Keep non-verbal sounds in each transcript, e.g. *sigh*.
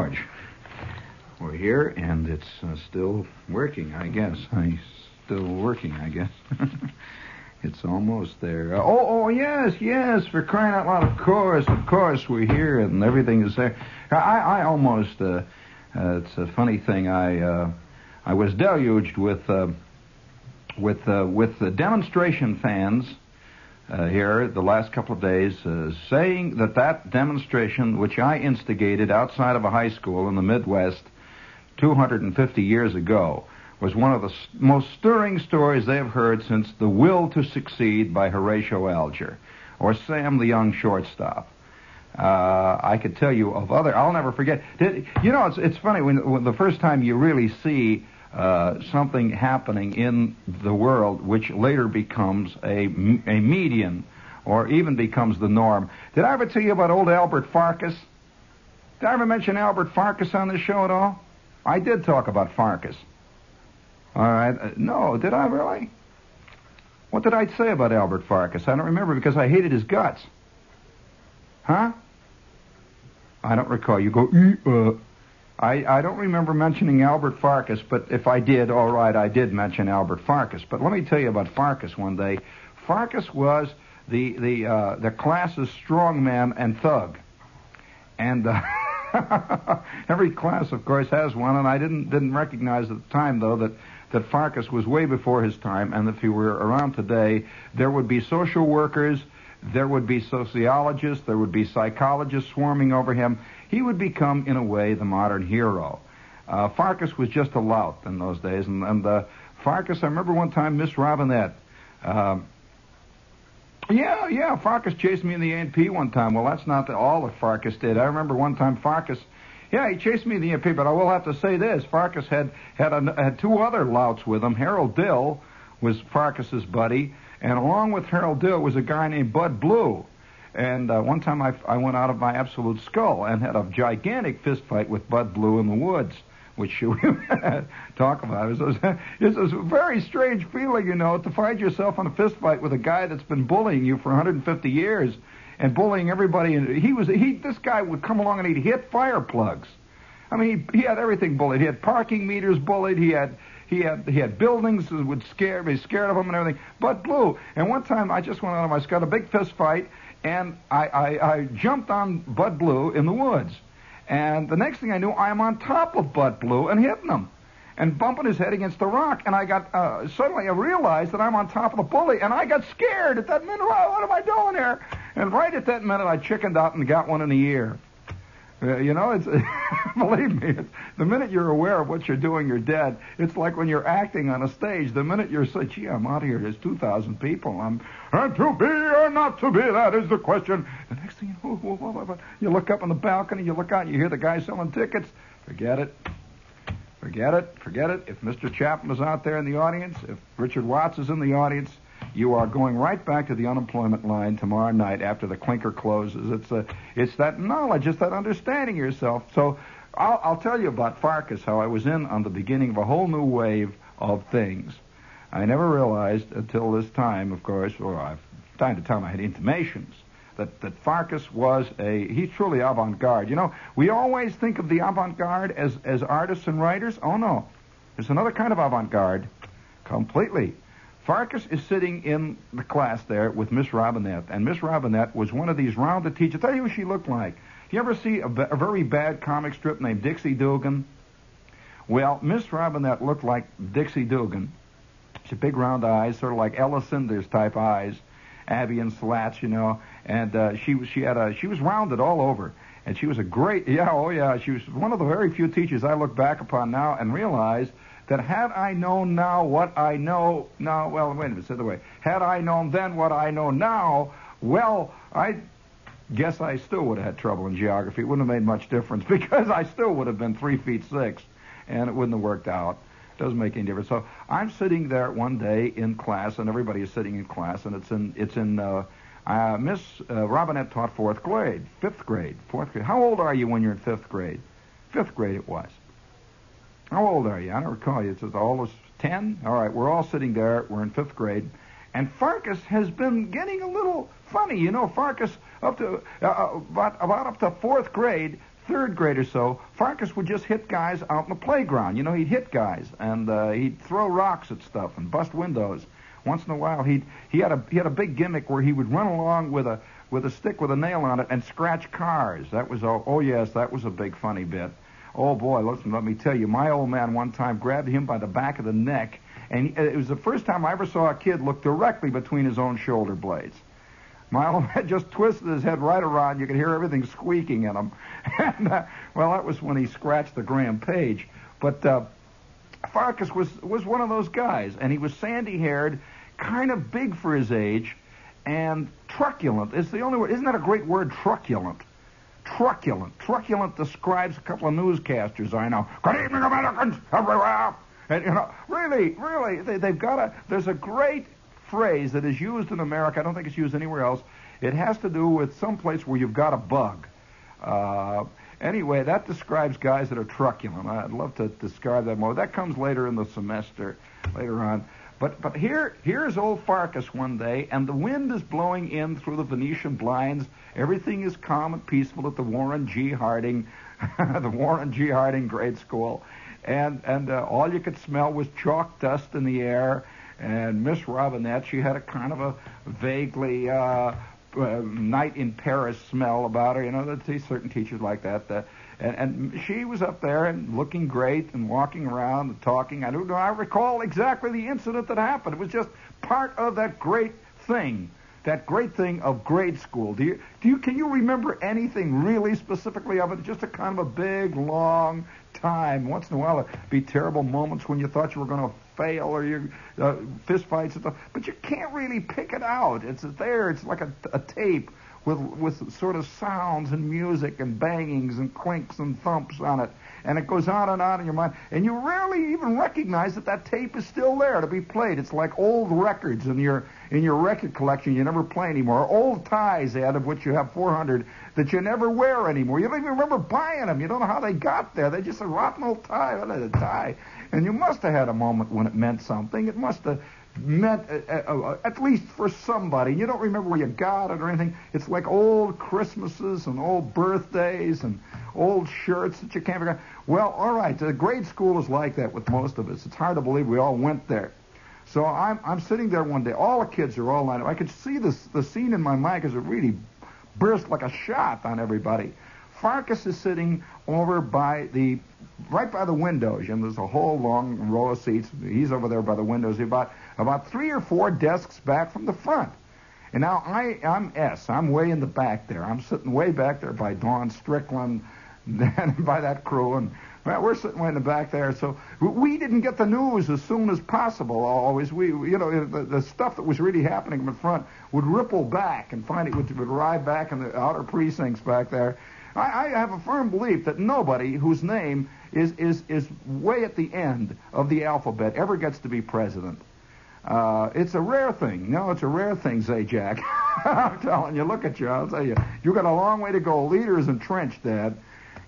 George, we're here and it's uh, still working, I guess. I still working, I guess. *laughs* it's almost there. Uh, oh, oh, yes, yes, for crying out loud. Of course, of course, we're here and everything is there. I, I almost, uh, uh, it's a funny thing. I, uh, I was deluged with, uh, with, with the demonstration fans uh, here the last couple of days uh, saying that that demonstration, which I instigated outside of a high school in the Midwest 250 years ago, was one of the most stirring stories they have heard since The Will to Succeed by Horatio Alger, or Sam the Young Shortstop. Uh, I could tell you of other. I'll never forget. Did, you know, it's it's funny when, when the first time you really see uh, something happening in the world, which later becomes a a median, or even becomes the norm. Did I ever tell you about old Albert Farkas? Did I ever mention Albert Farkas on this show at all? I did talk about Farkas. All right. Uh, no, did I really? What did I say about Albert Farkas? I don't remember because I hated his guts. Huh? I don't recall. You go, "E, uh. I, I don't remember mentioning Albert Farkas, but if I did, all right, I did mention Albert Farkas. But let me tell you about Farkas one day. Farkas was the the uh, the class's strongman and thug, and uh, *laughs* every class, of course, has one. And I didn't didn't recognize at the time though that that Farkas was way before his time, and if he were around today, there would be social workers, there would be sociologists, there would be psychologists swarming over him. He would become, in a way, the modern hero. Uh, Farkas was just a lout in those days, and, and uh, Farkas, I remember one time Miss Robinette. Uh, Yeah, yeah. Farkas chased me in the A&P one time. Well, that's not the, all that Farkas did. I remember one time Farkas, yeah, he chased me in the A&P. But I will have to say this: Farkas had had had two other louts with him. Harold Dill was Farkas's buddy, and along with Harold Dill was a guy named Bud Blue. And uh, one time I, I went out of my absolute skull and had a gigantic fist fight with Bud Blue in the woods which you *laughs* talk about. It's a, it's a very strange feeling, you know, to find yourself in a fist fight with a guy that's been bullying you for 150 years and bullying everybody. And he was he this guy would come along and he'd hit fire plugs. I mean, he, he had everything bullied. He had parking meters bullied. He had he had he had buildings that would scare be scared of him and everything. But blue. And one time I just went out of my got a big fist fight, and I, I I jumped on Bud Blue in the woods. And the next thing I knew, I'm on top of Bud Blue and hitting him and bumping his head against the rock. And I got uh, suddenly I realized that I'm on top of the bully, and I got scared at that minute. What am I doing here? And right at that minute, I chickened out and got one in the ear. Uh, you know, it's *laughs* believe me, it's, the minute you're aware of what you're doing, you're dead. It's like when you're acting on a stage. The minute you're say, "Gee, I'm out here. There's 2,000 people. I'm and to be or not to be. That is the question." The next thing you know, you look up on the balcony, you look out, you hear the guy selling tickets. Forget it. Forget it. Forget it. If Mr. Chapman is out there in the audience, if Richard Watts is in the audience, you are going right back to the unemployment line tomorrow night after the clinker closes. It's a, it's that knowledge, it's that understanding yourself. So I'll, I'll tell you about Farkas, how I was in on the beginning of a whole new wave of things. I never realized until this time, of course, or I've, time to time I had intimations that, that Farkas was a, he's truly avant-garde. You know, we always think of the avant-garde as, as artists and writers. Oh no, there's another kind of avant-garde, completely. Farkas is sitting in the class there with Miss Robinette, and Miss Robinette was one of these rounded teachers. Tell you what she looked like. You ever see a, a very bad comic strip named Dixie Dugan? Well, Miss Robinette looked like Dixie Dugan. She had big round eyes, sort of like Ella Cinders type eyes, Abbie and Slats, you know. And uh, she was she had a she was rounded all over, and she was a great *laughs* yeah oh yeah she was one of the very few teachers I look back upon now and realize that had I known now what I know now, well, wait a minute, the way. Had I known then what I know now, well, I guess I still would have had trouble in geography. It wouldn't have made much difference *laughs* because I still would have been three feet six, and it wouldn't have worked out. It doesn't make any difference. So I'm sitting there one day in class, and everybody is sitting in class, and it's in it's in. Uh, uh, Miss uh, Robinette taught fourth grade, fifth grade, fourth grade. How old are you when you're in fifth grade? Fifth grade it was. How old are you? I don't recall you. It says all of 10? All right, we're all sitting there. We're in fifth grade. And Farkas has been getting a little funny. You know, Farkas, up to uh, uh, about, about up to fourth grade, third grade or so, Farkas would just hit guys out in the playground. You know, he'd hit guys and uh, he'd throw rocks at stuff and bust windows. Once in a while, he'd he had a he had a big gimmick where he would run along with a with a stick with a nail on it and scratch cars. That was oh, oh yes, that was a big funny bit. Oh boy, listen, let me tell you, my old man one time grabbed him by the back of the neck, and it was the first time I ever saw a kid look directly between his own shoulder blades. My old man just twisted his head right around. You could hear everything squeaking in him. *laughs* and, uh, well, that was when he scratched the Graham-Paige. But uh, Farkas was was one of those guys, and he was sandy-haired, kind of big for his age, and truculent. Is the only word. Isn't that a great word, truculent? Truculent. Truculent describes a couple of newscasters I know. Good evening, Americans, everywhere. And, you know, really, really, they, they've got a, there's a great phrase that is used in America. I don't think it's used anywhere else. It has to do with some place where you've got a bug. Uh, anyway, that describes guys that are truculent. I'd love to describe that more. That comes later in the semester, later on. But but here here's old Farkas one day, and the wind is blowing in through the Venetian blinds. Everything is calm and peaceful at the Warren G. Harding, *laughs* the Warren G. Harding grade school, and and uh, all you could smell was chalk dust in the air. And Miss Robinette, she had a kind of a vaguely uh, uh, night in Paris smell about her. You know, there's certain teachers like that. Uh, and, and she was up there and looking great and walking around and talking. I don't know. I recall exactly the incident that happened. It was just part of that great thing, that great thing of grade school. Do you, do you, can you remember anything really specifically of it? Just a kind of a big, long, time. Once in a while, there'd be terrible moments when you thought you were going to fail or you uh, fist fights and stuff, but you can't really pick it out. It's there. It's like a, a tape with with sort of sounds and music and bangings and clinks and thumps on it, and it goes on and on in your mind, and you rarely even recognize that that tape is still there to be played. It's like old records in your in your record collection you never play anymore, old ties, Ed, of which you have 400 that you never wear anymore. You don't even remember buying them. You don't know how they got there. They're just a rotten old tie. What a tie. And you must have had a moment when it meant something. It must have meant uh, uh, uh, at least for somebody. You don't remember where you got it or anything. It's like old Christmases and old birthdays and old shirts that you can't out. Well, all right, the grade school is like that with most of us. It's hard to believe we all went there. So I'm I'm sitting there one day. All the kids are all lined up. I could see this the scene in my mind because it really burst like a shot on everybody. Farkas is sitting over by the right by the windows, and there's a whole long row of seats. He's over there by the windows. He's about about three or four desks back from the front. And now I, I'm S. I'm way in the back there. I'm sitting way back there by Don Strickland *laughs* and by that crew. And well, we're sitting way in the back there. So we didn't get the news as soon as possible. Always, we, you know, the, the stuff that was really happening in the front would ripple back and finally would, would arrive back in the outer precincts back there. I, I have a firm belief that nobody whose name is, is, is way at the end of the alphabet ever gets to be president. Uh, it's a rare thing. No, it's a rare thing, Zajac. *laughs* I'm telling you, look at you. I'll tell you. you've got a long way to go. Leader is entrenched, Dad.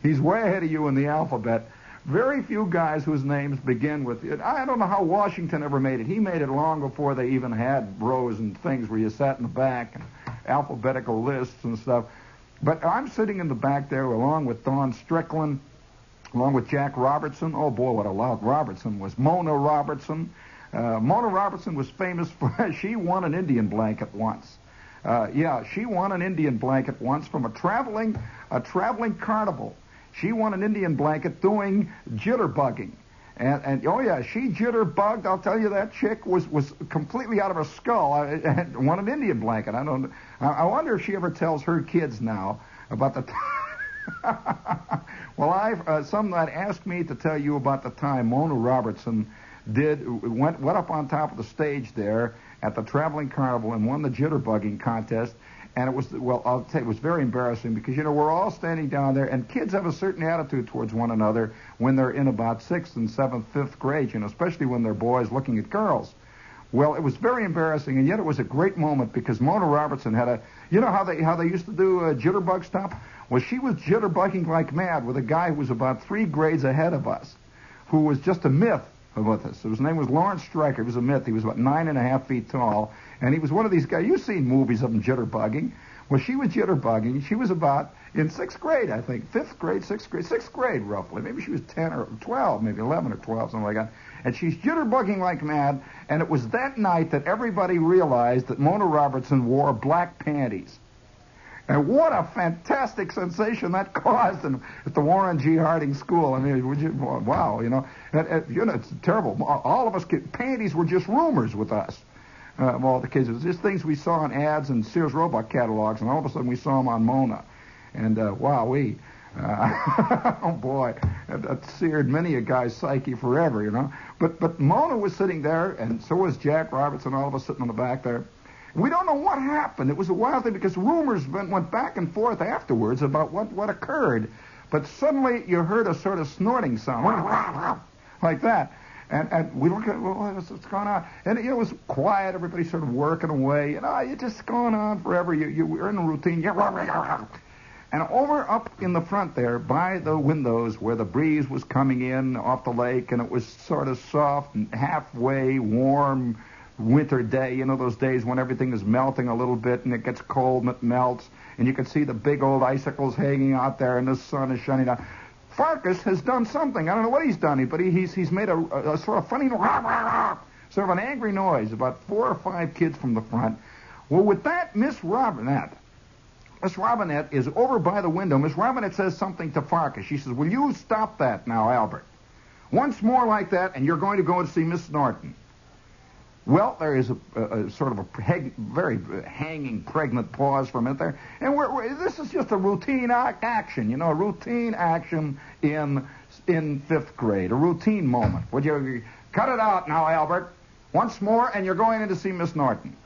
He's way ahead of you in the alphabet. Very few guys whose names begin with. It. I don't know how Washington ever made it. He made it long before they even had rows and things where you sat in the back and alphabetical lists and stuff. But I'm sitting in the back there along with Don Strickland, along with Jack Robertson. Oh boy, what a loud Robertson was. Mona Robertson. Uh, Mona Robertson was famous for *laughs* she won an Indian blanket once. Uh, yeah, she won an Indian blanket once from a traveling a traveling carnival. She won an Indian blanket doing jitterbugging. And, and oh yeah, she jitterbugged. I'll tell you that chick was was completely out of her skull. I, *laughs* won an Indian blanket. I don't. I, I wonder if she ever tells her kids now about the. T- *laughs* well, I've uh, some that asked me to tell you about the time Mona Robertson did went went up on top of the stage there at the traveling carnival and won the jitterbugging contest. And it was well, I'll tell you, it was very embarrassing because you know we're all standing down there, and kids have a certain attitude towards one another when they're in about sixth and seventh, fifth grade, you know, especially when they're boys looking at girls. Well, it was very embarrassing, and yet it was a great moment because Mona Robertson had a, you know how they how they used to do a jitterbug stuff. Well, she was jitterbugging like mad with a guy who was about three grades ahead of us, who was just a myth with us. His name was Lawrence Stryker. He was a myth. He was about nine and a half feet tall, and he was one of these guys. You've seen movies of him jitterbugging. Well, she was jitterbugging. She was about in sixth grade, I think, fifth grade, sixth grade, sixth grade roughly. Maybe she was ten or twelve, maybe eleven or twelve, something like that. And she's jitterbugging like mad. And it was that night that everybody realized that Mona Robertson wore black panties. And what a fantastic sensation that *laughs* caused in, at the Warren G. Harding School. I mean, you, wow, you know, and, and, you know, it's terrible. All of us, panties were just rumors with us. Uh, all the kids, it was just things we saw in ads and Sears Roebuck catalogs, and all of a sudden we saw them on Mona. And uh, wow, we, uh, *laughs* oh boy, that, that seared many a guy's psyche forever, you know. But but Mona was sitting there, and so was Jack Robertson, all of us sitting in the back there. We don't know what happened. It was a wild thing because rumors went, back and forth afterwards about what, what occurred. But suddenly you heard a sort of snorting sound, *laughs* like that. And, and we look at well, what's, what's going on, and it was quiet. Everybody sort of working away. You know, ah, you're just going on forever. You you were in a routine. *laughs* And over up in the front there, by the windows where the breeze was coming in off the lake, and it was sort of soft and halfway warm winter day, you know, those days when everything is melting a little bit and it gets cold and it melts, and you can see the big old icicles hanging out there and the sun is shining down. Farkas has done something. I don't know what he's done, but he, he's, he's made a, a, a sort of funny, rah, rah, rah, sort of an angry noise, about four or five kids from the front. Well, with that, Miss Robinette, Miss Robinette is over by the window. Miss Robinette says something to Farkas. She says, Will you stop that now, Albert? Once more like that, and you're going to go and see Miss Norton. Well, there is a, a, a sort of a very hanging, pregnant pause for a minute there, and we're, we're, this is just a routine ac- action, you know, a routine action in in fifth grade, a routine moment. Would you cut it out now, Albert? Once more, and you're going in to see Miss Norton.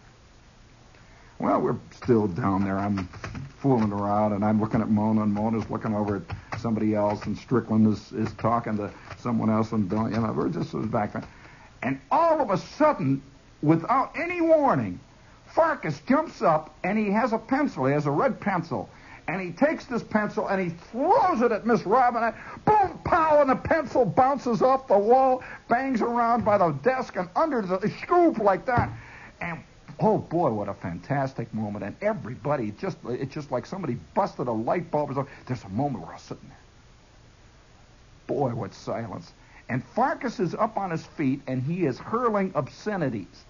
Well, we're still down there. I'm fooling around, and I'm looking at Mona, and Mona's looking over at somebody else, and Strickland is, is talking to someone else, and you know, we're just back there. And all of a sudden, without any warning, Farkas jumps up, and he has a pencil. He has a red pencil. And he takes this pencil and he throws it at Miss Robinette. Boom, pow, and the pencil bounces off the wall, bangs around by the desk and under the scoop like that. And Oh boy, what a fantastic moment! And everybody just it's just like somebody busted a light bulb. There's a moment where I was sitting there. Boy, what silence! And Farkas is up on his feet and he is hurling obscenities.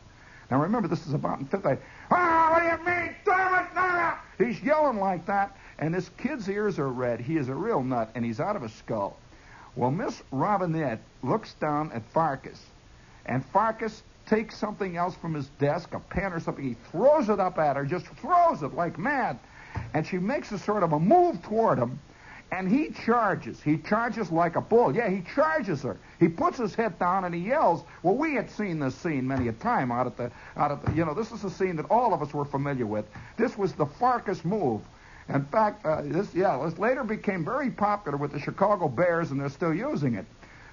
Now remember, this is about in fifth grade. Ah, what do you mean? Nah! He's yelling like that, and this kid's ears are red. He is a real nut, and he's out of his skull. Well, Miss Robinette looks down at Farkas, and Farkas takes something else from his desk, a pen or something. He throws it up at her, just throws it like mad. And she makes a sort of a move toward him, and he charges. He charges like a bull. Yeah, he charges her. He puts his head down and he yells. Well, we had seen this scene many a time out at the, out at the, you know, this is a scene that all of us were familiar with. This was the Farkas move. In fact, uh, this, yeah, this later became very popular with the Chicago Bears, and they're still using it.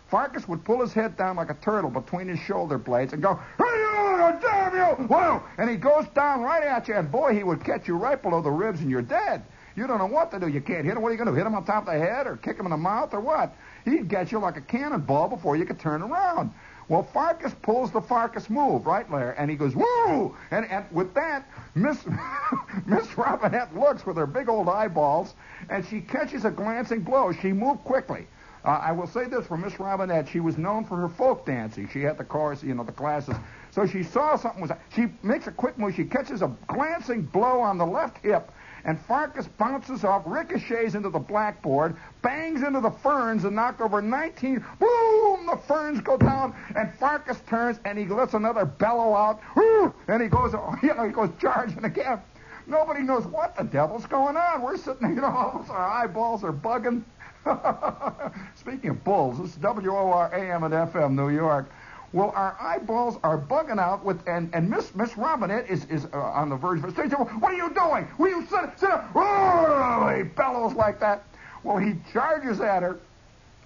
Farkas would pull his head down like a turtle between his shoulder blades and go, hey, you, damn you! Whoa! And he goes down right at you, and boy, he would catch you right below the ribs, and you're dead. You don't know what to do. You can't hit him. What are you going to do? Hit him on top of the head or kick him in the mouth or what? He'd get you like a cannonball before you could turn around. Well, Farkas pulls the Farkas move, right there, and he goes, woo! And, and with that, Miss *laughs* Miss Robinette looks with her big old eyeballs, and she catches a glancing blow. She moved quickly. Uh, I will say this for Miss Robinette, she was known for her folk dancing. She had the chorus, you know, the classes. So she saw something was. She makes a quick move. She catches a glancing blow on the left hip, and Farkas bounces off, ricochets into the blackboard, bangs into the ferns, and knocked over 19. Boom! The ferns go down, and Farkas turns, and he lets another bellow out, Woo! and he goes, *laughs* you know, he goes charging again. Nobody knows what the devil's going on. We're sitting *laughs* you know, our eyeballs are bugging. *laughs* Speaking of bulls, this is WOR AM and FM New York. Well, our eyeballs are bugging out with, and, and Miss Miss Robinette is, is uh, on the verge of a stage. What are you doing? Will you sit, sit up? Oh, he bellows like that. Well, he charges at her.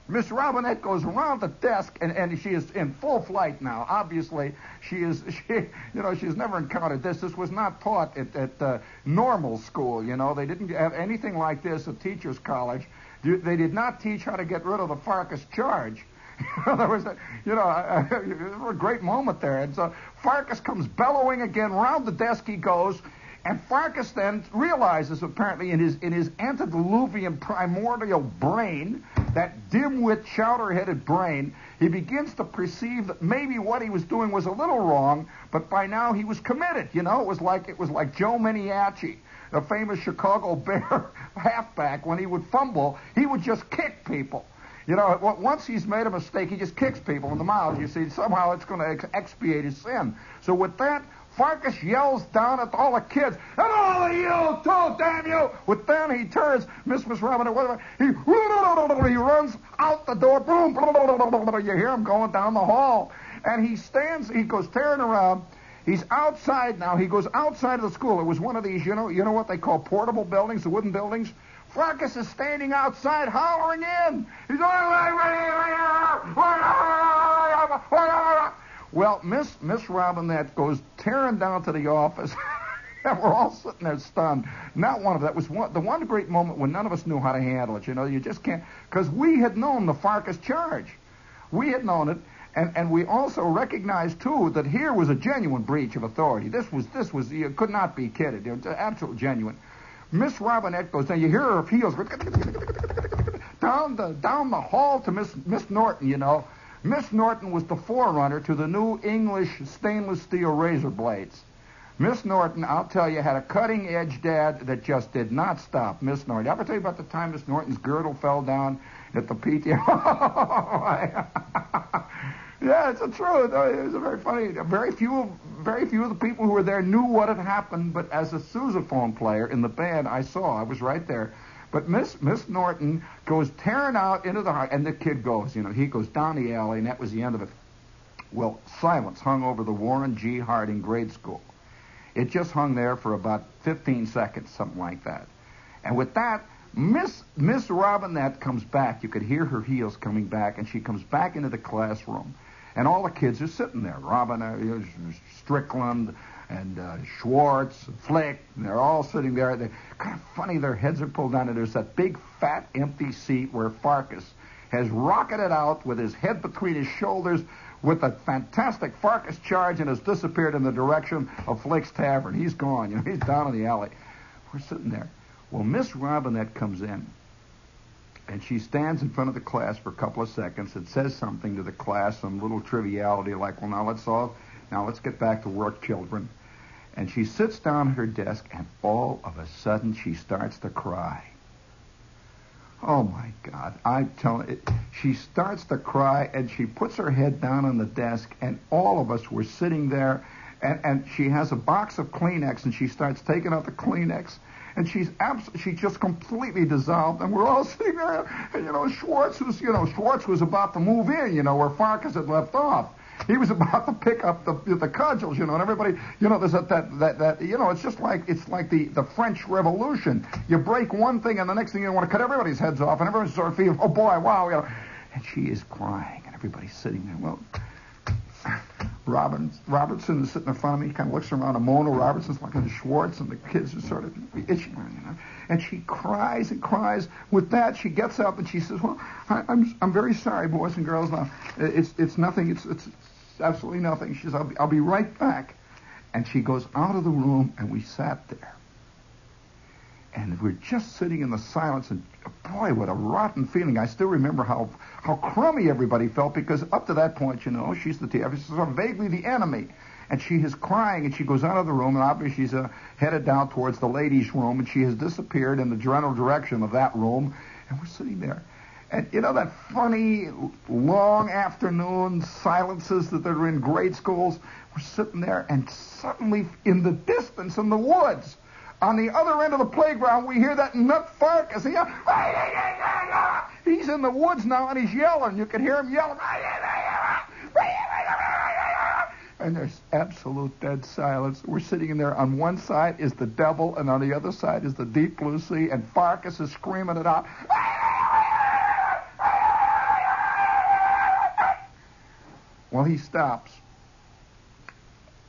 Miss Robinette goes around the desk, and, and she is in full flight now. Obviously, she is, *laughs* she, you know, she's never encountered this. This was not taught at, at uh, normal school, you know. They didn't have anything like this at teachers' college. They did not teach how to get rid of the Farkas charge. *laughs* there was a, you know, a, a, great moment there. And so Farkas comes bellowing again. Round the desk he goes. And Farkas then realizes, apparently, in his in his antediluvian primordial brain, that dim-wit, chowder-headed brain, he begins to perceive that maybe what he was doing was a little wrong, but by now he was committed. You know, it was like it was like Joe Miniacci, the famous Chicago *laughs* Bear halfback. When he would fumble, he would just kick people. You know, once he's made a mistake, he just kicks people in the mouth. You see, somehow it's going to ex- expiate his sin. So with that, Farkas yells down at all the kids, and all of you too, damn you! With then he turns, Miss Miss Robin, whatever, he, he runs out the door, boom, you hear him going down the hall. And he stands, he goes tearing around. He's outside now. He goes outside of the school. It was one of these, you know, you know what they call portable buildings, the wooden buildings. Farkas is standing outside hollering in. He's well, Miss Miss Robinette goes tearing down to the office. *laughs* and we're all sitting there stunned. Not one of that was one, the one great moment when none of us knew how to handle it. You know, you just can't because we had known the Farkas charge. We had known it, and and we also recognized too that here was a genuine breach of authority. This was this was you could not be kidded. It was absolutely genuine. Miss Robinette goes down. You hear her heels down the down the hall to Miss Miss Norton. You know, Miss Norton was the forerunner to the new English stainless steel razor blades. Miss Norton, I'll tell you, had a cutting edge dad that just did not stop. Miss Norton. I ever tell you about the time Miss Norton's girdle fell down at the PTA? *laughs* Oh, Yeah, it's the truth. Uh, It was very funny. Very few, very few of the people who were there knew what had happened. But as a sousaphone player in the band, I saw. I was right there. But Miss Miss Norton goes tearing out into the and the kid goes. You know, he goes down the alley, and that was the end of it. Well, silence hung over the Warren G. Harding grade school. It just hung there for about 15 seconds, something like that. And with that, Miss Miss Robinette comes back. You could hear her heels coming back, and she comes back into the classroom, and all the kids are sitting there. Robin, uh, Strickland, and uh, Schwartz, Flick, and they're all sitting there. They're kind of funny. Their heads are pulled down, and there's that big, fat, empty seat where Farkas has rocketed out with his head between his shoulders with a fantastic Farkas charge and has disappeared in the direction of Flick's Tavern. He's gone. You know, he's down in the alley. We're sitting there. Well, Miss Robinette comes in, and she stands in front of the class for a couple of seconds and says something to the class, some little triviality like, "Well, now let's all, now let's get back to work, children." And she sits down at her desk, and all of a sudden she starts to cry. Oh my God! I tell it. She starts to cry, and she puts her head down on the desk, and all of us were sitting there, and and she has a box of Kleenex, and she starts taking out the Kleenex, and she's abs- she just completely dissolved, and we're all *laughs* sitting there, and you know Schwartz was you know Schwartz was about to move in, you know where Farkas had left off. He was *laughs* about to pick up the the cudgels, you know, and everybody, you know, there's that that that, that you know, it's just like it's like the the French Revolution. You break one thing, and the next thing you want to cut everybody's heads off, and everyone's sort of feeling, oh boy, wow, you know. And she is crying, and everybody's sitting there. Well, Robin, Robertson is sitting in front of me. He kind of looks around. Mona Robertson's looking at Schwartz, and the kids are sort of itching, you know. And she cries and cries. With that, she gets up and she says, "Well, I, I'm I'm very sorry, boys and girls. Now, it's it's nothing. It's it's absolutely nothing." She says, "I'll be, I'll be right back." And she goes out of the room, and we sat there. And we're just sitting in the silence, and boy, what a rotten feeling. I still remember how, how crummy everybody felt because up to that point, you know, she's the she's sort of vaguely the enemy. And she is crying, and she goes out of the room, and obviously she's uh, headed down towards the ladies' room, and she has disappeared in the general direction of that room. And we're sitting there. And you know that funny long afternoon silences that are in grade schools? We're sitting there, and suddenly in the distance, in the woods, on the other end of the playground, we hear that nut Farkas. He, he's in the woods now, and he's yelling. You can hear him yelling. And there's absolute dead silence. We're sitting in there. On one side is the devil, and on the other side is the deep blue sea, and Farkas is screaming it out. Well, he stops.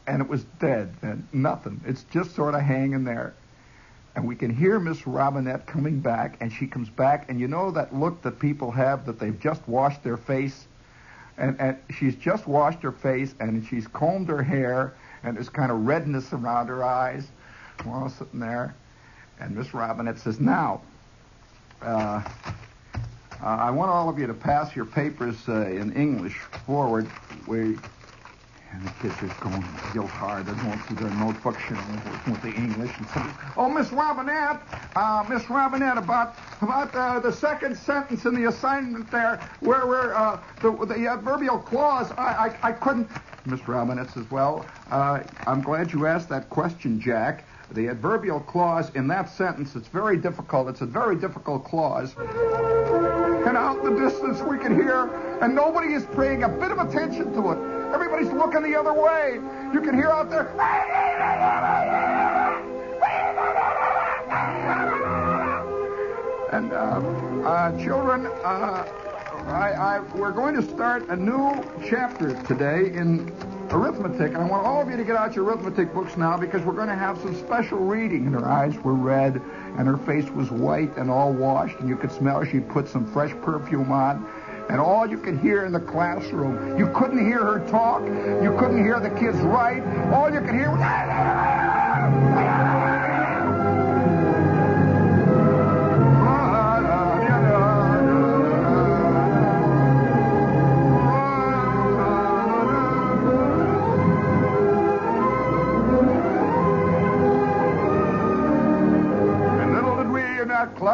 And it was dead, and nothing. It's just sort of hanging there. And we can hear Miss Robinette coming back, and she comes back, and you know that look that people have that they've just washed their face? And, and she's just washed her face, and she's combed her hair, and there's kind of redness around her eyes. All sitting there. And Miss Robinette says, Now, uh, uh, I want all of you to pass your papers uh, in English forward. We, and the kids are going real hard. They're going through their notebooks, you know, working with the English. And so, oh, Miss Robinette, uh, Miss Robinette, about about uh, the second sentence in the assignment there, where where uh, the the adverbial clause, I I, I couldn't. Miss Robinette says, well, uh, I'm glad you asked that question, Jack. The adverbial clause in that sentence, it's very difficult. It's a very difficult clause. And out in the distance we can hear, and nobody is paying a bit of attention to it. Everybody's looking the other way. You can hear out there. And uh, uh, children, uh, I, I, we're going to start a new chapter today in arithmetic, and I want all of you to get out your arithmetic books now because we're going to have some special reading. And her eyes were red, and her face was white and all washed, and you could smell she put some fresh perfume on. And all you could hear in the classroom, you couldn't hear her talk, you couldn't hear the kids write. All you could hear was.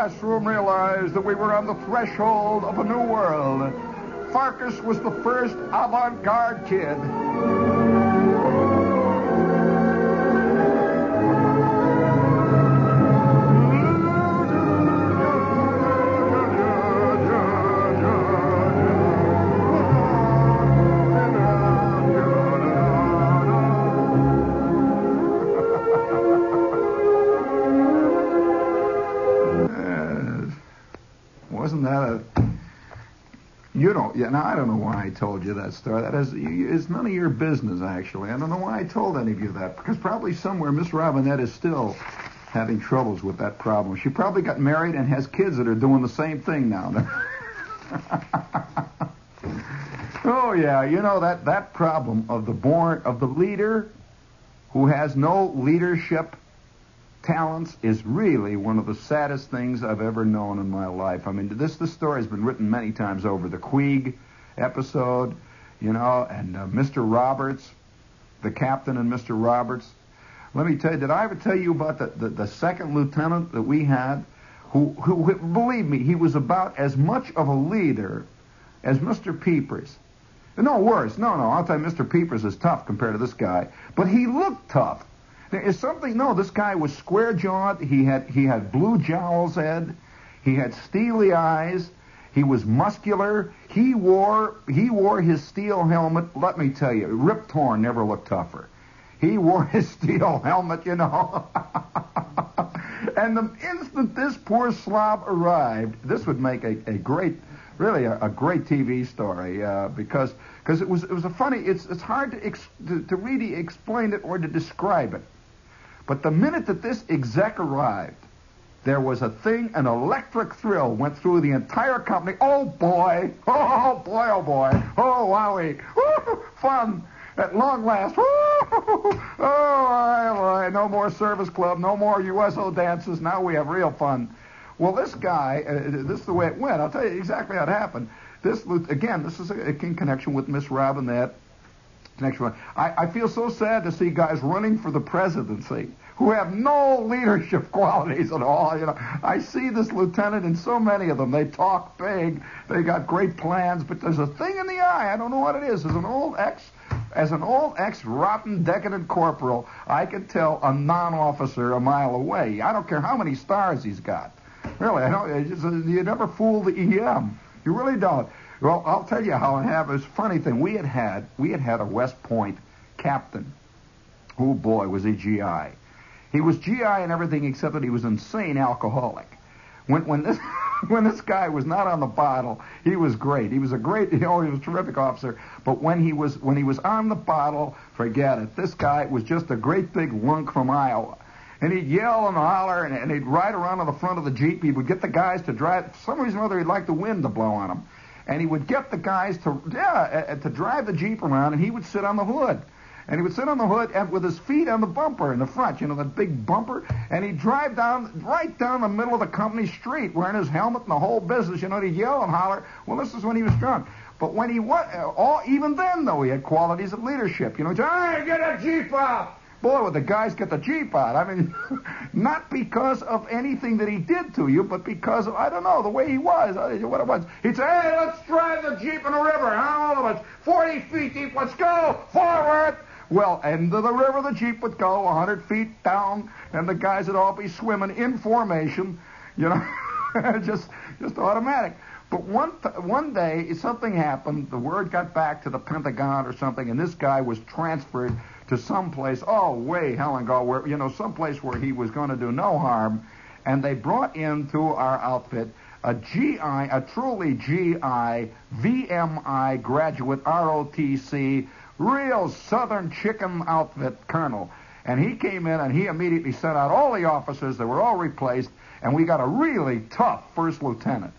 Classroom realize that we were on the threshold of a new world. Farkas was the first avant-garde kid. You don't yeah now i don't know why i told you that story. That is it's none of your business actually. I don't know why i told any of you that because probably somewhere miss robinette is still having troubles with that problem. She probably got married and has kids that are doing the same thing now. *laughs* Oh yeah you know that that problem of the born of the leader who has no leadership talents is really one of the saddest things I've ever known in my life. I mean, this this story has been written many times over. The Queeg episode, you know, and uh, Mr. Roberts, the captain and Mr. Roberts. Let me tell you, did I ever tell you about the, the, the second lieutenant that we had? Who, who, who, believe me, he was about as much of a leader as Mr. Peepers. No, worse. No, no, I'll tell you, Mr. Peepers is tough compared to this guy. But he looked tough. There is something. No, this guy was square jawed. He had he had blue jowls, Ed. He had steely eyes. He was muscular. He wore he wore his steel helmet. Let me tell you, Rip Torn never looked tougher. He wore *laughs* his steel helmet, you know. *laughs* and the instant this poor slob arrived, this would make a, a great, really a, a great TV story uh, because because it was it was a funny. It's it's hard to, ex, to to really explain it or to describe it. But the minute that this exec arrived, there was a thing, an electric thrill went through the entire company. Oh boy! Oh boy! Oh boy! Oh wowie! Woo! Fun at long last. Oh! No more service club, no more USO dances. Now we have real fun. Well, this guy, uh, this is the way it went. I'll tell you exactly how it happened. This again, this is a, in connection with Miss Robinette. Next one. I, I feel so sad to see guys running for the presidency who have no leadership *laughs* qualities at all. You know, I see this lieutenant and so many of them. They talk big, they got great plans, but there's a thing in the eye. I don't know what it is. As an old ex, as an old ex rotten decadent corporal, I can tell a non-officer a mile away. I don't care how many stars he's got. Really, I don't. You never fool the EM. You really don't. Well, I'll tell you how it happened. It's funny thing. We had had we had had a West Point captain. Oh boy, was he GI. He was GI and everything except that he was insane alcoholic. When when this *laughs* when this guy was not on the bottle, he was great. He was a great, *laughs* you know, he was a terrific officer. But when he was when he was on the bottle, forget it. This guy was just a great big lunk from Iowa. And he'd yell and holler, and, and he'd ride around on the front of the jeep. He would get the guys to drive. For some reason or other, he'd like the wind to blow on him, and he would get the guys to yeah uh, to drive the jeep around, and he would sit on the hood. And he would sit on the hood and with his feet on the bumper in the front, you know, that big bumper, and he'd drive down right down the middle of the company street wearing his helmet and the whole business, you know, and he'd yell and holler. Well, this is when he was drunk. But when he was, uh, all, even then, though, he had qualities of leadership. You know, he'd say, hey, get a Jeep out! Boy, would the guys get the Jeep out. I mean, *laughs* not because of anything that he did to you, but because of, I don't know, the way he was, what it was. He'd say, hey, let's drive the Jeep in the river, huh, all of us, 40 feet deep, let's go, forward! Well, into the river the Jeep would go, 100 feet down, and the guys would all be swimming in formation, you know, *laughs* just just automatic. But one one day something happened. The word got back to the Pentagon or something, and this guy was transferred to some place. Oh, way go where you know some place where he was going to do no harm, and they brought into our outfit a GI, a truly GI, VMI graduate, ROTC, real Southern chicken outfit colonel. And he came in and he immediately sent out all the officers. They were all replaced, and we got a really tough first lieutenant.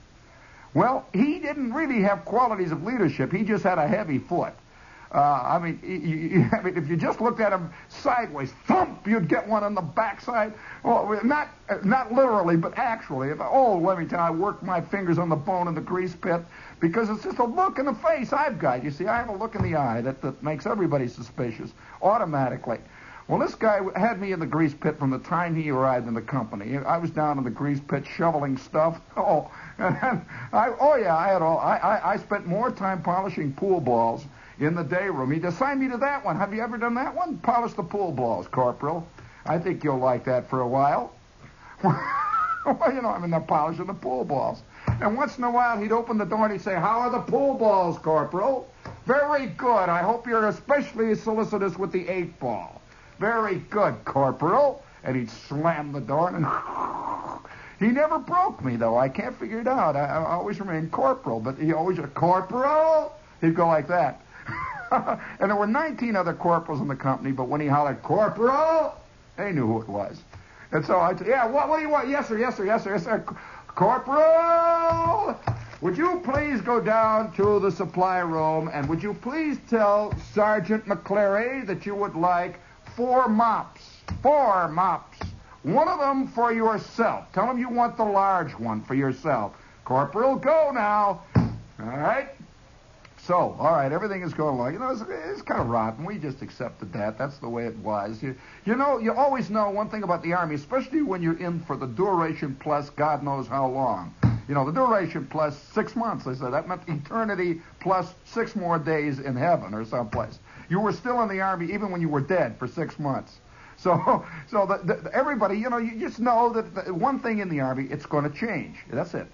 Well, he didn't really have qualities of leadership. He just had a heavy foot. Uh, I mean, you, you, *laughs* I mean, if you just looked at him sideways, thump, you'd get one on the backside. Well, not not literally, but actually. If, oh, let me tell you, I worked my fingers on the bone in the grease pit because it's just a look in the face I've got. You see, I have a look in the eye that, that makes everybody suspicious automatically. Well, this guy had me in the grease pit from the time he arrived in the company. I was down in the grease pit shoveling stuff. *laughs* Oh, *laughs* and I, oh yeah, I had all. I, I, I spent more time polishing pool balls in the day room. He'd assign me to that one. Have you ever done that one? Polish the pool balls, Corporal. I think you'll like that for a while. *laughs* well, you know, I'm in there polishing the pool balls. And once in a while, he'd open the door and he'd say, How are the pool balls, Corporal? Very good. I hope you're especially solicitous with the eight ball. Very good, Corporal. And he'd slam the door and *laughs* he never broke me though. I can't figure it out. I, I always remained corporal, but he always a corporal. He'd go like that. *laughs* and there were 19 other corporals in the company, but when he hollered corporal, they knew who it was. And so I said, yeah, what, what do you want? Yes, sir, yes, sir, yes, sir, yes, sir. Corporal, would you please go down to the supply room and would you please tell Sergeant McClary that you would like four mops. Four mops. One of them for yourself. Tell him you want the large one for yourself. Corporal, go now. All right? So, all right, everything is going along. You know, it's, it's, kind of rotten. We just accepted that. That's the way it was. You, you know, you always know one thing about the Army, especially when you're in for the duration plus God knows how long. You know, the duration plus six months, they said. That meant *laughs* eternity plus six more days in heaven or someplace. You were still in the Army even when you were dead for six months. *laughs* So, so the, the, everybody, you know, you just know that the, one thing in the Army, it's going to change. That's it.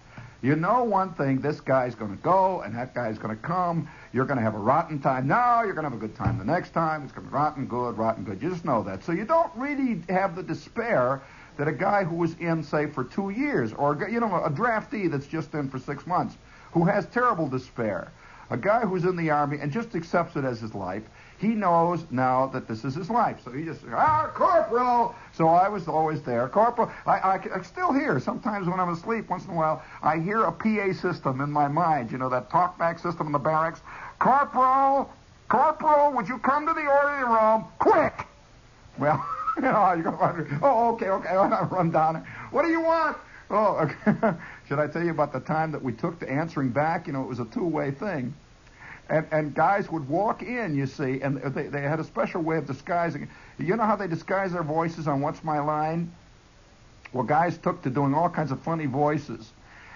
You know one thing, this guy's going to go and that guy's going to come. You're going to have a rotten time now. You're going to have a good time the next time. It's going to be rotten good, rotten good. You just know that. So you don't really have the despair that a guy who was in, say, for two years, or, you know, a draftee that's just in for six months, who has terrible despair. A guy who's in the Army and just accepts it as his life he knows now that this is his life. So he just, ah, Corporal! So I was always there. Corporal, I, I, I still hear, sometimes when I'm asleep, once in a while, I hear a PA system in my mind, you know, that talkback system in the barracks. Corporal! Corporal, would you come to the orderly room? Quick! Well, *laughs* you know, you're going to oh, okay, okay, *laughs* I'll run down. What do you want? Oh, *laughs* okay. Should I tell you about the time that we took to answering back? You know, it was a two-way thing. And, and guys would walk in, you see, and they, they had a special way of disguising. You know how they disguise their voices on What's My Line? Well, guys took to doing all kinds of funny voices.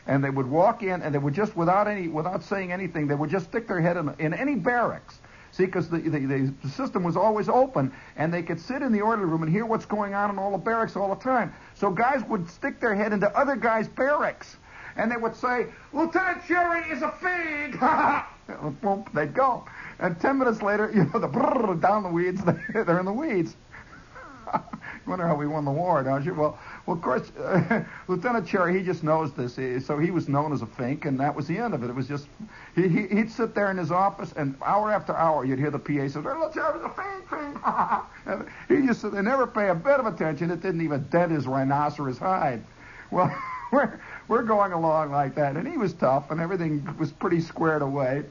And they would walk in, and they would just, without any, without saying anything, they would just stick their head in, in any barracks. See, because the, the, the system was always open, and they could sit in the orderly room and hear what's going on in all the barracks all the time. So guys would stick their head into other guys' barracks, and they would say, Lieutenant Cherry is a fig! *laughs* Boom, they'd go. And ten minutes later, *laughs* you know, the brrr, down the weeds, *laughs* they're in the weeds. *laughs* you wonder how we won the war, don't you? Well, well, of course, uh, Lieutenant Cherry, he just knows this. So he was known as a fink, and that was the end of it. It was just, he, he, would sit there in his office, and hour after hour, you'd hear the PA say, Lieutenant Cherry's a fink, fink. he just, they never pay a bit of attention. It didn't even dent his rhinoceros hide. Well, we're, we're going along like that. And he was tough, and everything was pretty squared away.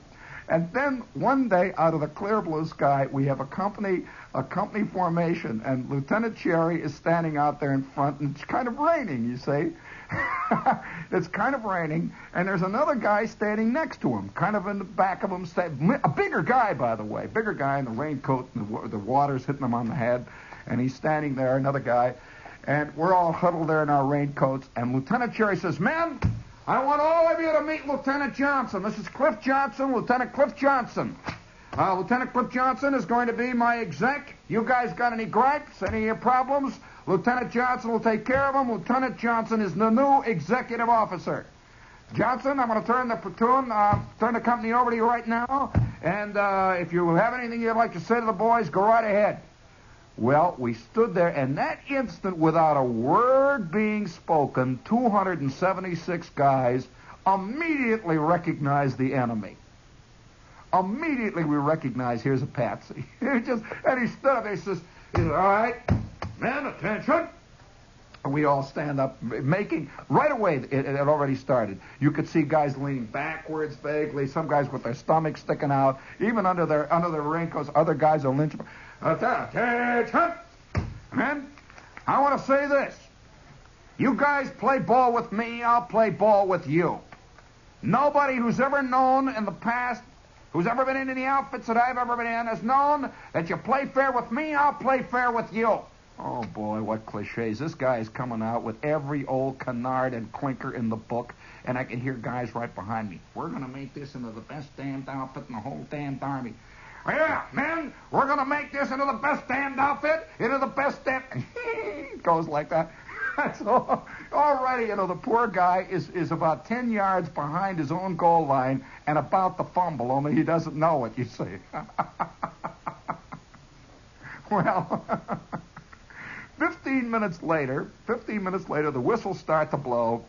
And then one day, out of the clear blue sky, we have a company, a company formation, and Lieutenant Cherry is standing out there in front, and it's kind of raining. You see, *laughs* it's kind of raining, and there's another guy standing next to him, kind of in the back of him, a bigger guy, by the way, bigger guy in the raincoat, and the, the water's hitting him on the head, and he's standing there, another guy, and we're all huddled there in our raincoats, and Lieutenant Cherry says, Men, I want all of you to meet Lieutenant Johnson. This is Cliff Johnson, Lieutenant Cliff Johnson. Uh, Lieutenant Cliff Johnson is going to be my exec. You guys got any gripes, any problems? Lieutenant Johnson will take care of them. Lieutenant Johnson is the new executive officer. Johnson, I'm going to turn the platoon, uh, turn the company over to you right now. And uh, if you have anything you'd like to say to the boys, go right ahead. Well, we stood there, and that instant, without a word being spoken, 276 guys immediately recognized the enemy. Immediately we recognized here's a patsy. *laughs* just, and he stood up. He says, he "All right, men, attention." And we all stand up, making right away. It, it, already started. You could see guys leaning backwards vaguely. Some guys with their stomachs sticking out, even under their under their raincoats. Other guys are lynching. Attention! Men, I want to say this. You guys play ball with me, I'll play ball with you. Nobody who's ever known in the past who's ever been in any outfits that I've ever been in has known that you play fair with me, I'll play fair with you. Oh boy, what cliches. This guy is coming out with every old canard and clinker in the book, and I can hear guys right behind me. We're going to make this into the best damned outfit in the whole damned army. Yeah, men, we're going to make this into the best damned outfit, into the best damn... *laughs* goes like that. *laughs* so already, you know, the poor guy is, is about 10 yards behind his own goal line and about to fumble, only he doesn't know it, you see. *laughs* well, 15 minutes later, 15 minutes later, the whistles start to blow,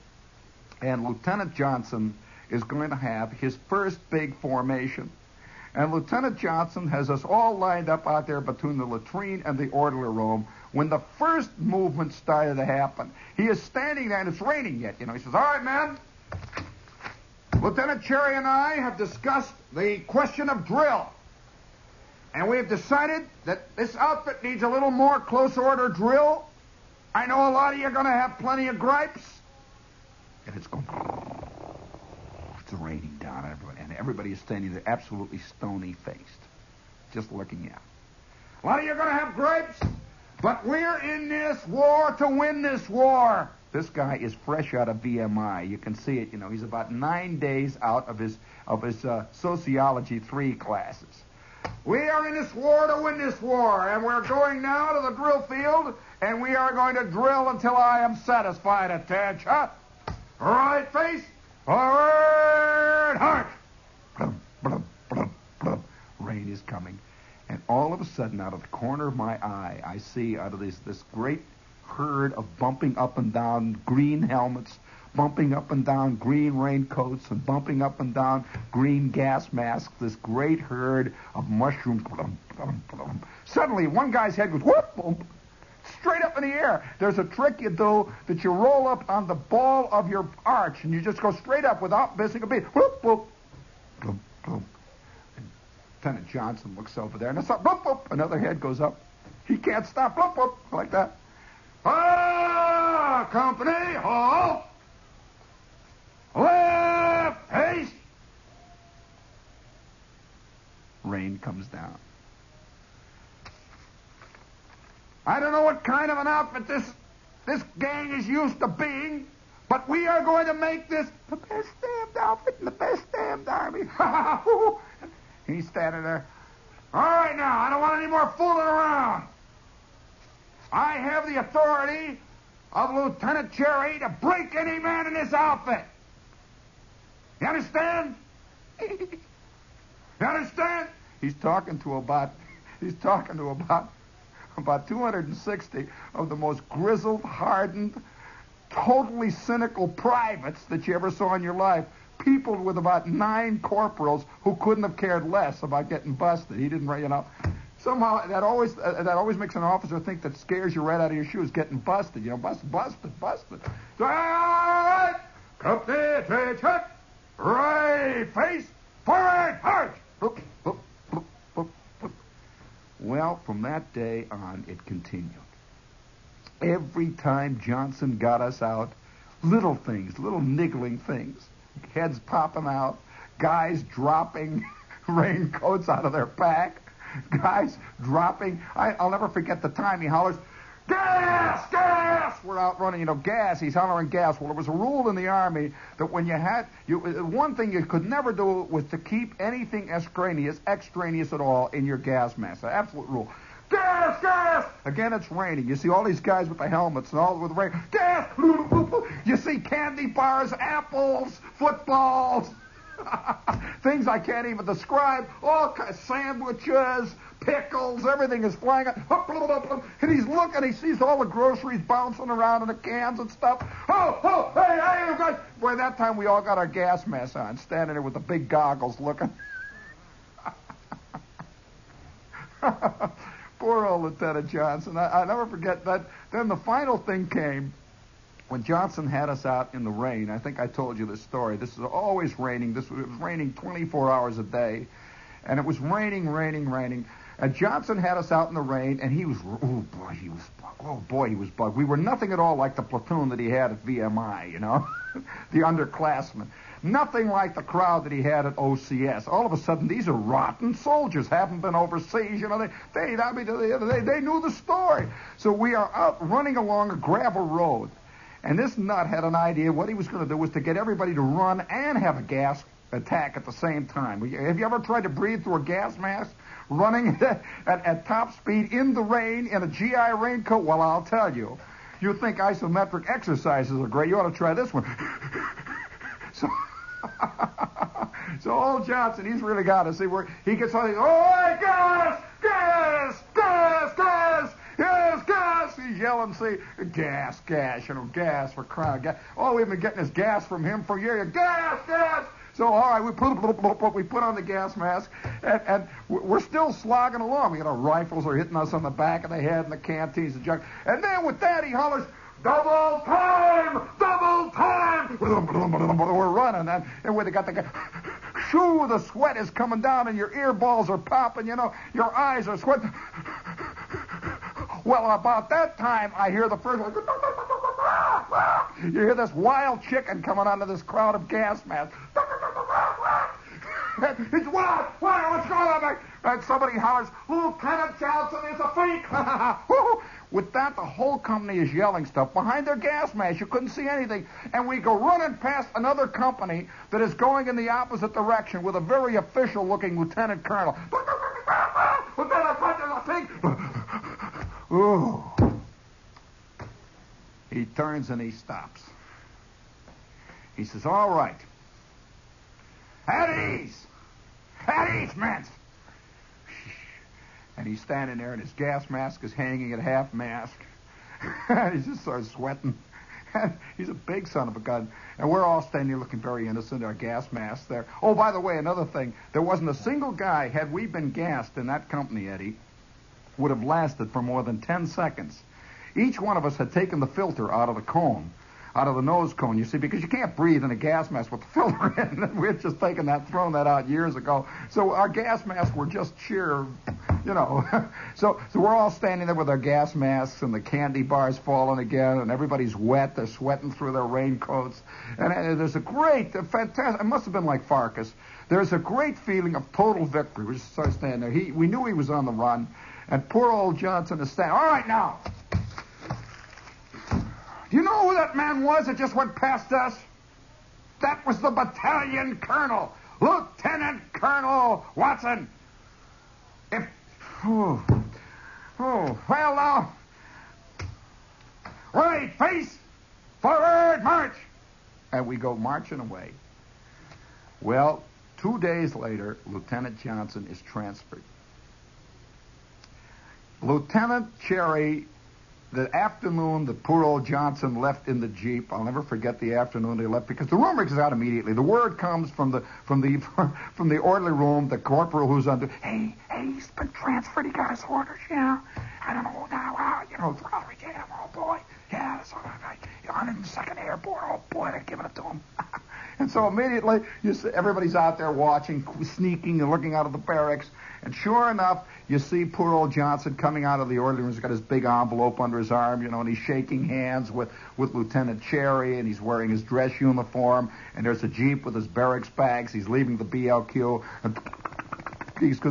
and Lieutenant Johnson is going to have his first big formation. And Lieutenant Johnson has us all lined up out there between the latrine and the orderly room when the first movement started to happen. He is standing there, and it's raining yet. You know, he says, "All right, men. Lieutenant Cherry and I have discussed the question of drill, and we have decided that this outfit needs a little more close order drill. I know a lot of you are going to have plenty of gripes, and it's going." *laughs* It's raining down, everybody, everybody is standing there absolutely stony faced, just looking at. A lot of you are going to have gripes. But we're in this war to win this war. This guy is fresh out of VMI. You can see it. You know, he's about nine days out of his of his uh, sociology three classes. We are in this war to win this war, and we're going now to the drill field, and we are going to drill until I am satisfied. Attention. Right face. Forward. Heart. Blum, blum, blum, blum. Rain is coming. And all of a sudden, out of the corner of my eye, I see out of this, this great herd of bumping up and down green helmets, bumping up and down green raincoats, and bumping up and down green gas masks, this great herd of mushrooms. Blum, blum, blum. Suddenly, one guy's head goes whoop, boom, straight up in the air. There's a trick you do that you roll up on the ball of your arch, and you just go straight up without missing a beat. Whoop, whoop, boom, boom. Lieutenant Johnson looks over there, and it's up, boop, boop. Another head goes up. He can't stop, boop, boop, like that. Ah, company, halt! Left, haste! Rain comes down. I don't know what kind of an outfit this this gang is used to being, but we are going to make this the best damned outfit in the best damned army. *laughs* He's standing there. All right, now, I don't want any more fooling around. I have the authority of Lieutenant Cherry to break any man in this outfit. You understand? you understand? He's talking to about he's talking to about about 260 of the most grizzled, hardened, totally cynical privates that you ever saw in your life people with about nine corporals who couldn't have cared less about getting busted. He didn't, you know. Somehow that always uh, that always makes an officer think that scares you right out of your shoes, getting busted. You know, busted, busted, busted. Right, company attention, right face, forward, march. Well, from that day on, it continued. Every time Johnson got us out, little things, little niggling things heads popping out, guys dropping *laughs* raincoats out of their pack, guys dropping. I, I'll never forget the time he hollers, Gas! Gas! We're out running, you know, gas. He's hollering gas. Well, there was a rule in the Army that when you had, you, one thing you could never do was to keep anything extraneous, extraneous at all in your gas mask. An absolute rule. Gas! Gas! Again, it's raining. You see all these guys with the helmets and all with rain. Gas! *laughs* You see candy bars, apples, footballs, *laughs* things I can't even describe. All kinds, of sandwiches, pickles, everything is flying. And he's looking, he sees all the groceries bouncing around in the cans and stuff. Oh, oh, hey, hey, guys. Boy, that time we all got our gas masks on, standing there with the big goggles looking. *laughs* Poor old Lieutenant Johnson. I, I never forget that. Then the final thing came when Johnson had us out in the rain. I think I told you this story. This is always raining. This was, it was raining 24 hours a day, and it was raining, raining, raining. And Johnson had us out in the rain, and he was, oh boy, he was, oh boy, he was bugged. We were nothing at all like the platoon that he had at VMI, you know, *laughs* the underclassmen. Nothing like the crowd that he had at OCS. All of a sudden, these are rotten soldiers. Haven't been overseas. You know, they they I mean, they, they, knew the story. So we are out running along a gravel road, and this nut had an idea. What he was going to do was to get everybody to run and have a gas attack at the same time. Have you ever tried to breathe through a gas mask? Running *laughs* at, at top speed in the rain in a GI raincoat? Well, I'll tell you. You think isometric exercises are great. You ought to try this one. *laughs* so, *laughs* so old Johnson, he's really got to see where he gets on. Oh, gas, gas, gas, gas. Yes, gas! He's yelling, see, gas, gas, you know, gas for crying gas. Oh, we've been getting this gas from him for years. Gas, gas! So, all right, we put we put on the gas mask, and, and we're still slogging along. You know, rifles are hitting us on the back of the head and the canteens and junk. And then with that, he hollers, double time, double time. We're running, and, and we got the guy. Shoo, the sweat is coming down, and your ear balls are popping. You know, your eyes are sweating. Well, about that time, I hear the first. You hear this wild chicken coming onto this crowd of gas masks. It's what? What? What's going on? And somebody hollers, Lieutenant Johnson is a freak. *laughs* With that, the whole company is yelling stuff behind their gas mask. You couldn't see anything. And we go running past another company that is going in the opposite direction with a very official looking lieutenant colonel. *laughs* Ooh. He turns and he stops. He says, All right. At ease. At ease, men. And he's standing there, and his gas mask is hanging at half mast. *laughs* he just starts sweating. *laughs* he's a big son of a gun. And we're all standing there looking very innocent, our gas masks there. Oh, by the way, another thing. There wasn't a single guy, had we been gassed in that company, Eddie, would have lasted for more than 10 seconds. Each one of us had taken the filter out of the cone out of the nose cone, you see, because you can't breathe in a gas mask with the *laughs* filter in. we had just taken that, thrown that out years ago. So our gas masks were just sheer, you know. *laughs* so, so we're all standing there with our gas masks and the candy bars falling again, and everybody's wet. They're sweating through their raincoats. And, and there's a great, a fantastic, it must have been like Farkus. There's a great feeling of total victory. We just started standing there. He, we knew he was on the run, and poor old Johnson is standing. All right, now. Do you know who that man was that just went past us? That was the battalion colonel, Lieutenant Colonel Watson. Oh, oh, well now, right, face, forward, march. And we go marching away. Well, two days later, Lieutenant Johnson is transferred. Lieutenant Cherry the afternoon that poor old Johnson left in the jeep, I'll never forget the afternoon they left because the rumor gets out immediately. The word comes from the from the *laughs* from the orderly room, the corporal who's under. Hey, hey, he's been transferred. He got his orders. Yeah, I don't know now. You know, Raleigh Jam. Oh boy, yeah, that's all right. 102nd Airborne. Oh boy, they're giving it to him. *laughs* and so immediately, you see, everybody's out there watching, sneaking and looking out of the barracks. And sure enough, you see poor old Johnson coming out of the orderly room. He's got his big envelope under his arm, you know, and he's shaking hands with, with Lieutenant Cherry, and he's wearing his dress uniform, and there's a Jeep with his barracks bags. He's leaving the BOQ, and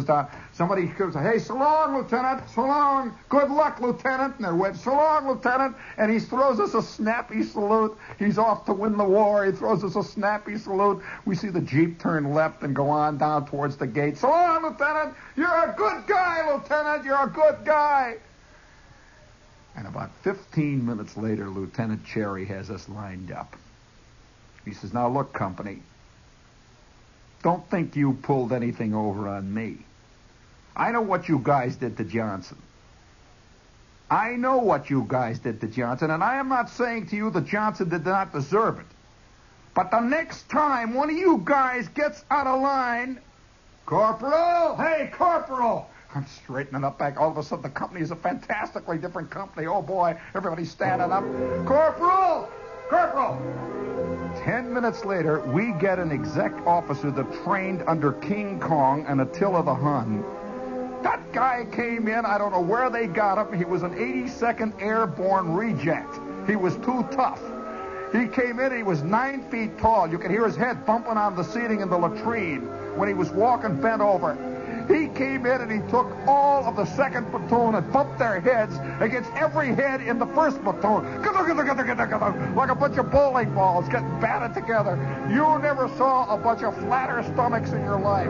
down. Somebody goes, hey, so long, Lieutenant. So long. Good luck, Lieutenant. And they're waving, so long, Lieutenant. And he throws us a snappy salute. He's off to win the war. He throws us a snappy salute. We see the Jeep turn left and go on down towards the gate. So long, Lieutenant. You're a good guy, Lieutenant. You're a good guy. And about 15 minutes later, Lieutenant Cherry has us lined up. He says, now look, company. Don't think you pulled anything over on me. I know what you guys did to Johnson. I know what you guys did to Johnson, and I am not saying to you that Johnson did not deserve it. But the next time one of you guys gets out of line, Corporal, hey, Corporal, I'm straightening up back. All of a sudden, the company is a fantastically different company. Oh boy, everybody's standing up. Corporal, Corporal. Ten minutes later, we get an exec officer that trained under King Kong and Attila the Hun that guy came in. I don't know where they got him. He was an 82nd Airborne reject. He was too tough. He came in, he was nine feet tall. You could hear his head bumping on the seating in the latrine when he was walking bent over. He came in and he took all of the second platoon and bumped their heads against every head in the first platoon. Like a bunch of bowling balls getting batted together. You never saw a bunch of flatter stomachs in your life.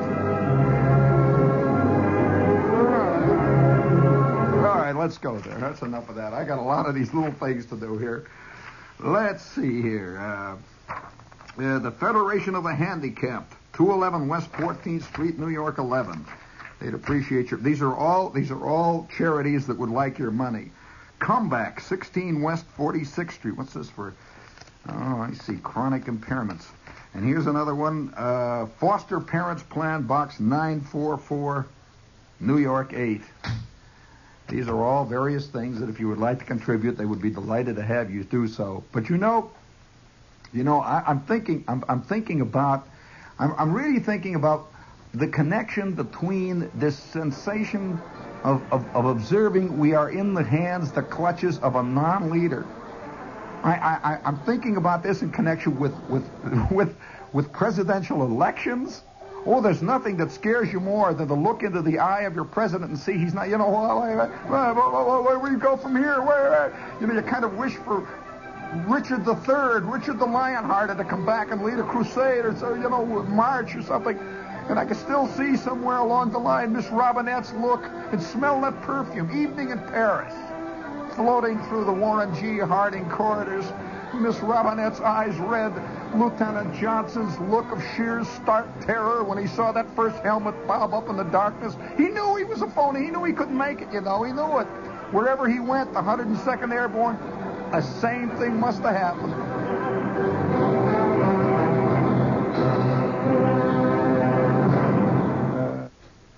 All right, let's go there. That's enough of that. I got a lot of these little things to do here. Let's see here. Uh, uh, the Federation of the Handicapped, 211 West 14th Street, New York 11. They'd appreciate your. These are all these are all charities that would like your money. Comeback, 16 West 46th Street. What's this for? Oh, I see. Chronic impairments. And here's another one. Uh, Foster Parents Plan, Box 944, New York 8. These are all various things that if you would like to contribute, they would be delighted to have you do so. But you know, you know, I, am thinking, I'm, I'm, thinking about, I'm, I'm, really thinking about the connection between this sensation of, of, of, observing we are in the hands, the clutches of a non-leader. I, I'm thinking about this in connection with, with, *laughs* with, with presidential elections Oh, there's nothing that scares you more than to look into the eye of your president and see he's not, you know, where, where, we go from here? Where, you know, you kind of wish for Richard III, Richard the Lionhearted to come back and lead a crusade or so, you know, march or something. And I can still see somewhere along the line Miss Robinette's look and smell that perfume, evening in Paris, floating through the Warren G. Harding corridors. Miss Robinette's eyes read Lieutenant Johnson's look of sheer stark terror when he saw that first helmet bob up in the darkness. He knew he was a phony. He knew he couldn't make it, you know. He knew it. Wherever he went, the 102nd Airborne, the same thing must have happened.